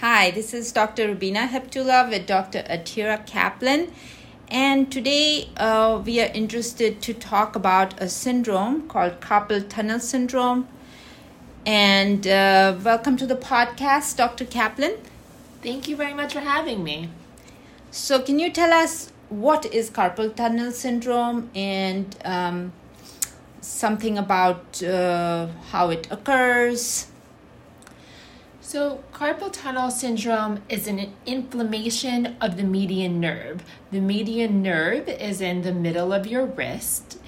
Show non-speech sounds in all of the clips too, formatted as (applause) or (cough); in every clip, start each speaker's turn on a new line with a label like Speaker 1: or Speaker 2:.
Speaker 1: Hi, this is Dr. Rubina Heptula with Dr. Atira Kaplan. And today uh, we are interested to talk about a syndrome called carpal tunnel syndrome. And uh, welcome to the podcast, Dr. Kaplan.
Speaker 2: Thank you very much for having me.
Speaker 1: So, can you tell us what is carpal tunnel syndrome and um, something about uh, how it occurs?
Speaker 2: So, carpal tunnel syndrome is an inflammation of the median nerve. The median nerve is in the middle of your wrist.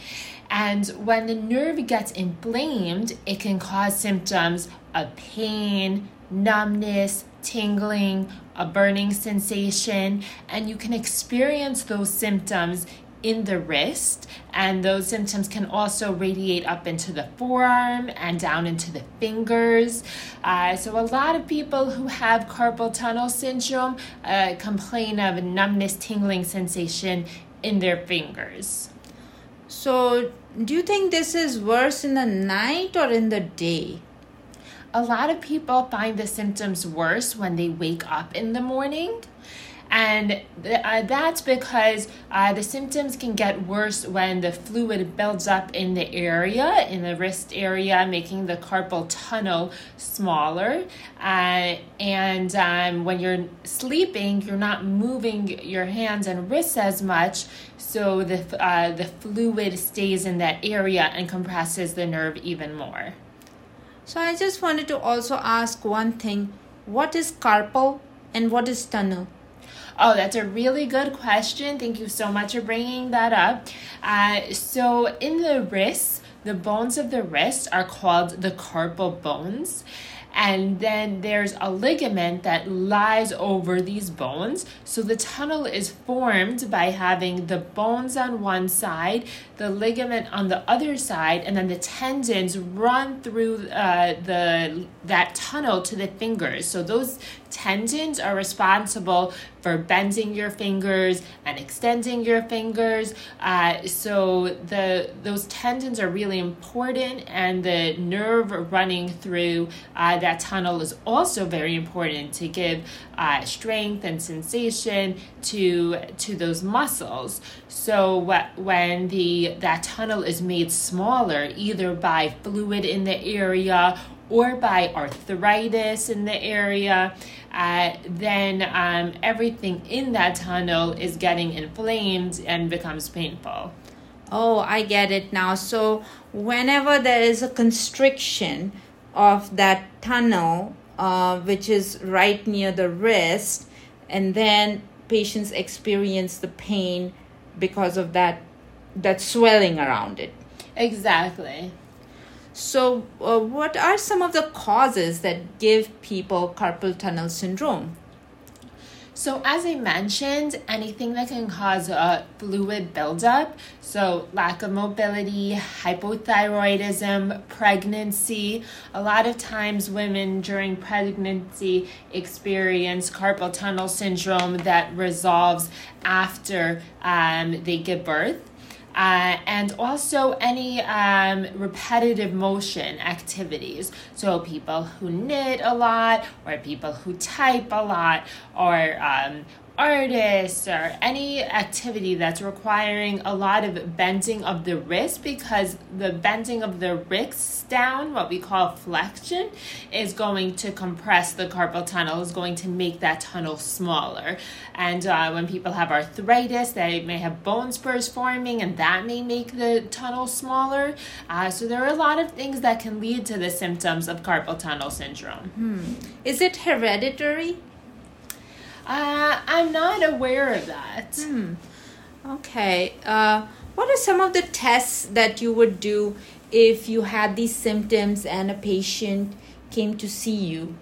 Speaker 2: And when the nerve gets inflamed, it can cause symptoms of pain, numbness, tingling, a burning sensation, and you can experience those symptoms in the wrist, and those symptoms can also radiate up into the forearm and down into the fingers. Uh, so, a lot of people who have carpal tunnel syndrome uh, complain of numbness, tingling sensation in their fingers.
Speaker 1: So, do you think this is worse in the night or in the day?
Speaker 2: A lot of people find the symptoms worse when they wake up in the morning. And uh, that's because uh, the symptoms can get worse when the fluid builds up in the area, in the wrist area, making the carpal tunnel smaller. Uh, and um, when you're sleeping, you're not moving your hands and wrists as much, so the, uh, the fluid stays in that area and compresses the nerve even more.
Speaker 1: So I just wanted to also ask one thing what is carpal and what is tunnel?
Speaker 2: Oh, that's a really good question. Thank you so much for bringing that up. Uh, so, in the wrist, the bones of the wrist are called the carpal bones and then there's a ligament that lies over these bones. So the tunnel is formed by having the bones on one side, the ligament on the other side, and then the tendons run through uh, the that tunnel to the fingers. So those tendons are responsible for bending your fingers and extending your fingers. Uh, so the those tendons are really important, and the nerve running through uh, that tunnel is also very important to give uh, strength and sensation to to those muscles. So when the that tunnel is made smaller, either by fluid in the area or by arthritis in the area, uh, then um, everything in that tunnel is getting inflamed and becomes painful.
Speaker 1: Oh, I get it now. So, whenever there is a constriction of that tunnel, uh, which is right near the wrist, and then patients experience the pain because of that that swelling around it.
Speaker 2: Exactly.
Speaker 1: So, uh, what are some of the causes that give people carpal tunnel syndrome?
Speaker 2: So, as I mentioned, anything that can cause a fluid buildup, so lack of mobility, hypothyroidism, pregnancy. A lot of times, women during pregnancy experience carpal tunnel syndrome that resolves after um, they give birth. Uh, and also any um, repetitive motion activities. So, people who knit a lot, or people who type a lot, or um, artists or any activity that's requiring a lot of bending of the wrist because the bending of the wrists down, what we call flexion, is going to compress the carpal tunnel, is going to make that tunnel smaller. And uh, when people have arthritis, they may have bone spurs forming, and that may make the tunnel smaller. Uh, so there are a lot of things that can lead to the symptoms of carpal tunnel syndrome.
Speaker 1: Hmm. Is it hereditary?
Speaker 2: Uh, I'm not aware of that.
Speaker 1: Hmm. Okay. Uh, what are some of the tests that you would do if you had these symptoms and a patient came to see you?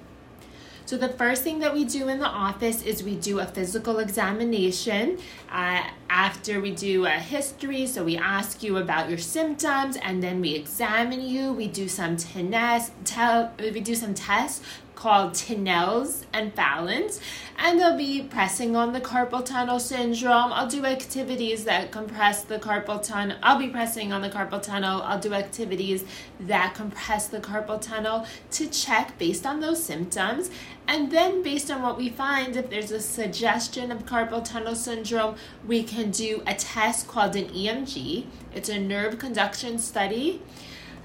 Speaker 2: So, the first thing that we do in the office is we do a physical examination. Uh, after we do a history, so we ask you about your symptoms and then we examine you. We do some tennis, tel- we do some tests called Tinel's and Phalen's, and they'll be pressing on the carpal tunnel syndrome. I'll do activities that compress the carpal tunnel. I'll be pressing on the carpal tunnel. I'll do activities that compress the carpal tunnel to check based on those symptoms. And then, based on what we find, if there's a suggestion of carpal tunnel syndrome, we can do a test called an EMG. It's a nerve conduction study.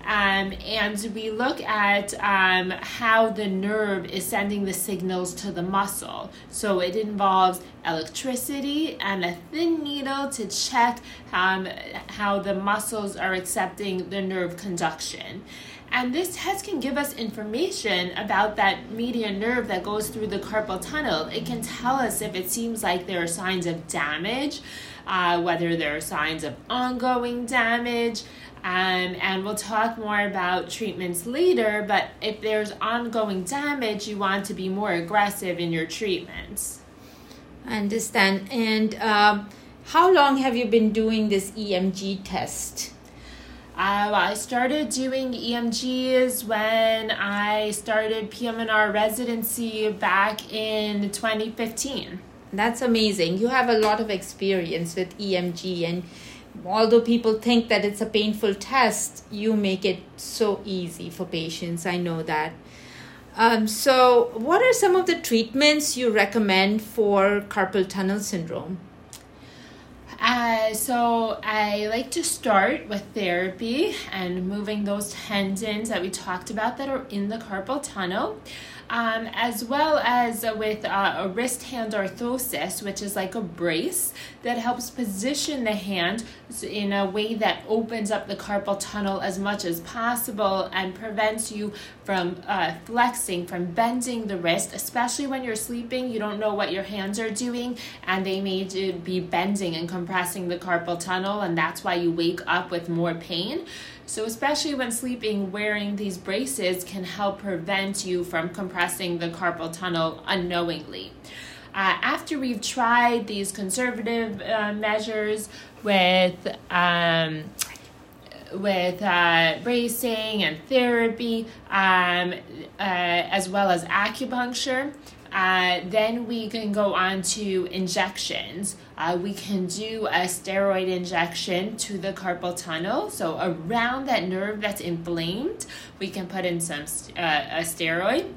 Speaker 2: Um, and we look at um, how the nerve is sending the signals to the muscle. So it involves electricity and a thin needle to check um, how the muscles are accepting the nerve conduction. And this test can give us information about that median nerve that goes through the carpal tunnel. It can tell us if it seems like there are signs of damage, uh, whether there are signs of ongoing damage. Um, and we'll talk more about treatments later, but if there's ongoing damage, you want to be more aggressive in your treatments.
Speaker 1: I understand. And um, how long have you been doing this EMG test?
Speaker 2: Uh, well, I started doing EMGs when I started PM&R residency back in 2015.
Speaker 1: That's amazing. You have a lot of experience with EMG, and although people think that it's a painful test, you make it so easy for patients. I know that. Um, so, what are some of the treatments you recommend for carpal tunnel syndrome?
Speaker 2: Uh, so I like to start with therapy and moving those tendons that we talked about that are in the carpal tunnel um, as well as with uh, a wrist hand orthosis, which is like a brace that helps position the hand in a way that opens up the carpal tunnel as much as possible and prevents you from uh, flexing, from bending the wrist, especially when you're sleeping. You don't know what your hands are doing, and they may be bending and compressing the carpal tunnel, and that's why you wake up with more pain. So, especially when sleeping, wearing these braces can help prevent you from compressing the carpal tunnel unknowingly. Uh, after we've tried these conservative uh, measures with um, with uh, bracing and therapy, um, uh, as well as acupuncture, uh, then we can go on to injections. Uh, we can do a steroid injection to the carpal tunnel. So around that nerve that's inflamed, we can put in some a steroid.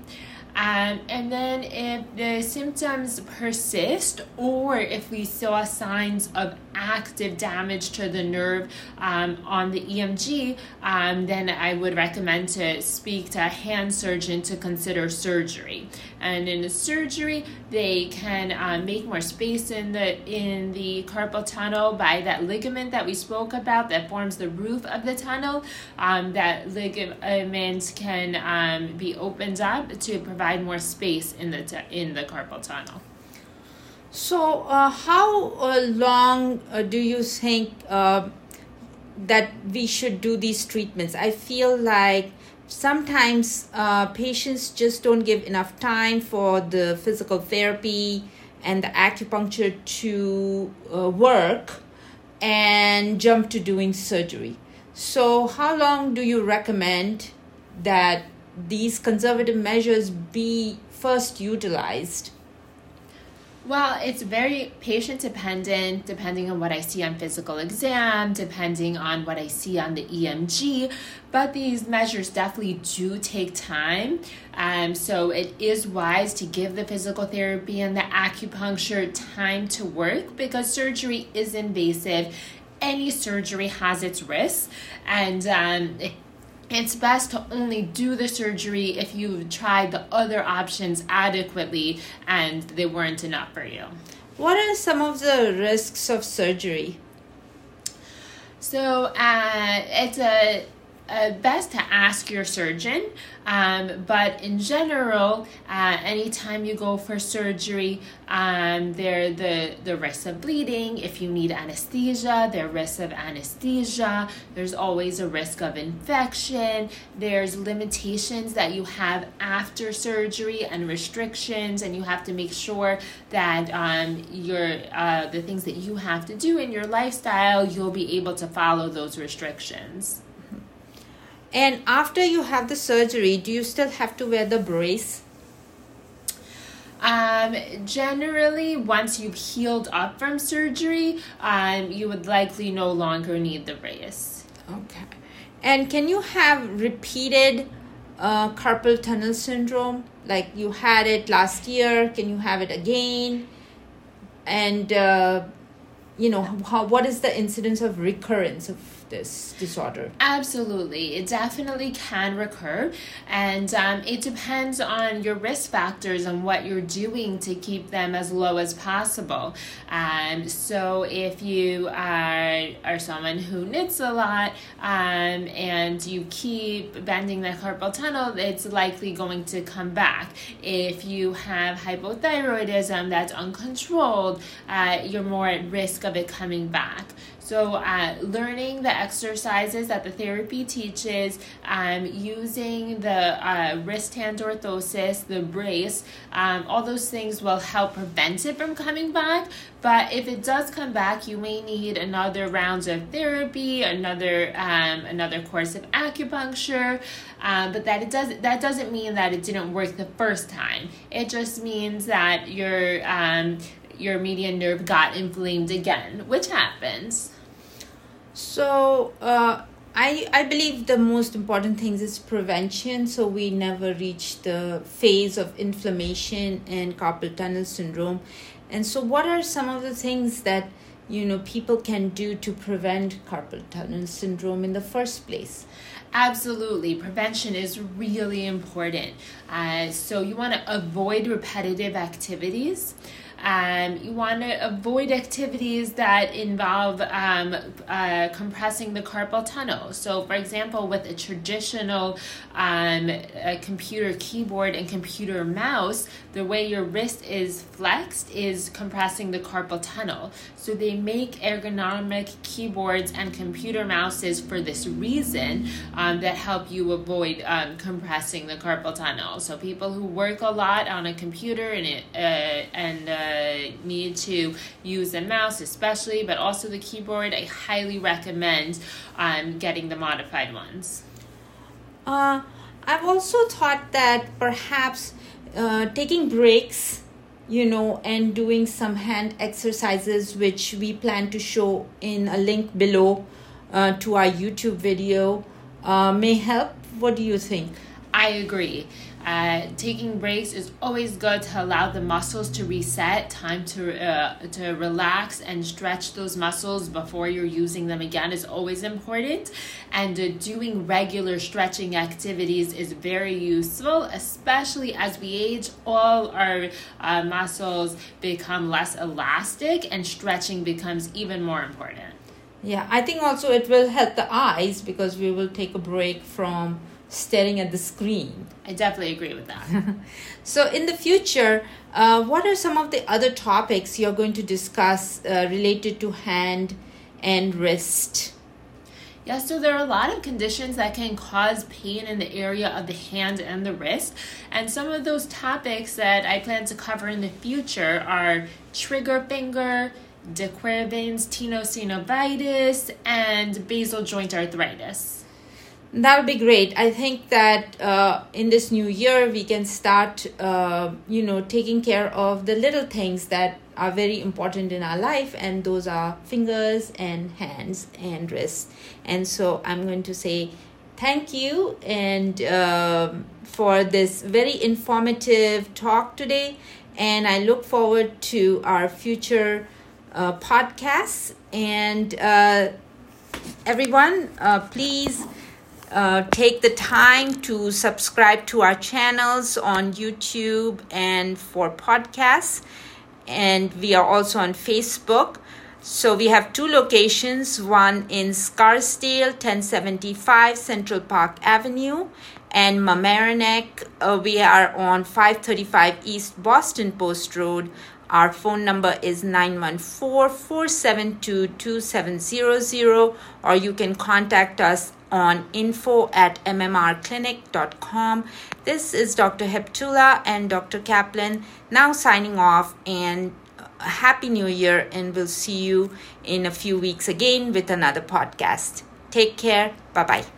Speaker 2: Um, and then if the symptoms persist or if we saw signs of active damage to the nerve um, on the EMG, um, then I would recommend to speak to a hand surgeon to consider surgery. And in the surgery, they can uh, make more space in the in the carpal tunnel by that ligament that we spoke about that forms the roof of the tunnel. Um, that ligament can um, be opened up to provide more space in the t- in the carpal tunnel.
Speaker 1: So, uh, how uh, long uh, do you think uh, that we should do these treatments? I feel like sometimes uh, patients just don't give enough time for the physical therapy and the acupuncture to uh, work and jump to doing surgery. So, how long do you recommend that these conservative measures be first utilized?
Speaker 2: Well, it's very patient dependent, depending on what I see on physical exam, depending on what I see on the EMG. But these measures definitely do take time. Um, so it is wise to give the physical therapy and the acupuncture time to work because surgery is invasive. Any surgery has its risks, and um, it's best to only do the surgery if you've tried the other options adequately and they weren't enough for you.
Speaker 1: What are some of the risks of surgery?
Speaker 2: So, uh, it's a uh, best to ask your surgeon. Um, but in general, uh, anytime you go for surgery, um, there the the risk of bleeding. If you need anesthesia, there risk of anesthesia. There's always a risk of infection. There's limitations that you have after surgery and restrictions, and you have to make sure that um, your uh, the things that you have to do in your lifestyle, you'll be able to follow those restrictions.
Speaker 1: And after you have the surgery, do you still have to wear the brace?
Speaker 2: Um, generally, once you've healed up from surgery, um, you would likely no longer need the brace.
Speaker 1: Okay. And can you have repeated uh, carpal tunnel syndrome? Like you had it last year, can you have it again? And uh, you know, how what is the incidence of recurrence of this disorder?
Speaker 2: Absolutely. It definitely can recur. And um, it depends on your risk factors and what you're doing to keep them as low as possible. Um, so if you are, are someone who knits a lot um, and you keep bending the carpal tunnel, it's likely going to come back. If you have hypothyroidism that's uncontrolled, uh, you're more at risk of it coming back. So, uh, learning the exercises that the therapy teaches, um, using the uh, wrist hand orthosis, the brace, um, all those things will help prevent it from coming back. But if it does come back, you may need another round of therapy, another um, another course of acupuncture. Um, but that it does that doesn't mean that it didn't work the first time. It just means that your um, your median nerve got inflamed again, which happens.
Speaker 1: So, uh, I, I believe the most important things is prevention so we never reach the phase of inflammation and carpal tunnel syndrome and so what are some of the things that you know people can do to prevent carpal tunnel syndrome in the first place
Speaker 2: Absolutely. Prevention is really important. Uh, so, you want to avoid repetitive activities. Um, you want to avoid activities that involve um, uh, compressing the carpal tunnel. So, for example, with a traditional um, a computer keyboard and computer mouse, the way your wrist is flexed is compressing the carpal tunnel. So, they make ergonomic keyboards and computer mouses for this reason um, that help you avoid um, compressing the carpal tunnel. So, people who work a lot on a computer and it, uh, and uh, need to use a mouse, especially, but also the keyboard, I highly recommend um, getting the modified ones.
Speaker 1: Uh, I've also thought that perhaps uh, taking breaks, you know, and doing some hand exercises, which we plan to show in a link below uh, to our YouTube video, uh, may help. What do you think?
Speaker 2: I agree. Uh, taking breaks is always good to allow the muscles to reset, time to uh, to relax and stretch those muscles before you're using them again is always important. And uh, doing regular stretching activities is very useful, especially as we age. All our uh, muscles become less elastic, and stretching becomes even more important.
Speaker 1: Yeah, I think also it will help the eyes because we will take a break from staring at the screen.
Speaker 2: I definitely agree with that. (laughs)
Speaker 1: so, in the future, uh, what are some of the other topics you're going to discuss uh, related to hand and wrist?
Speaker 2: Yeah, so there are a lot of conditions that can cause pain in the area of the hand and the wrist. And some of those topics that I plan to cover in the future are trigger finger, de Quervain's tenosynovitis, and basal joint arthritis.
Speaker 1: That would be great. I think that uh, in this new year we can start, uh, you know, taking care of the little things that are very important in our life, and those are fingers and hands and wrists. And so I'm going to say thank you and uh, for this very informative talk today. And I look forward to our future uh, podcasts. And uh, everyone, uh, please uh, take the time to subscribe to our channels on YouTube and for podcasts. And we are also on Facebook. So we have two locations one in Scarsdale, 1075 Central Park Avenue, and Mamaroneck. Uh, we are on 535 East Boston Post Road. Our phone number is 914 472 2700, or you can contact us on info at mmrclinic.com. This is Dr. Heptula and Dr. Kaplan now signing off and uh, happy new year and we'll see you in a few weeks again with another podcast. Take care. Bye bye.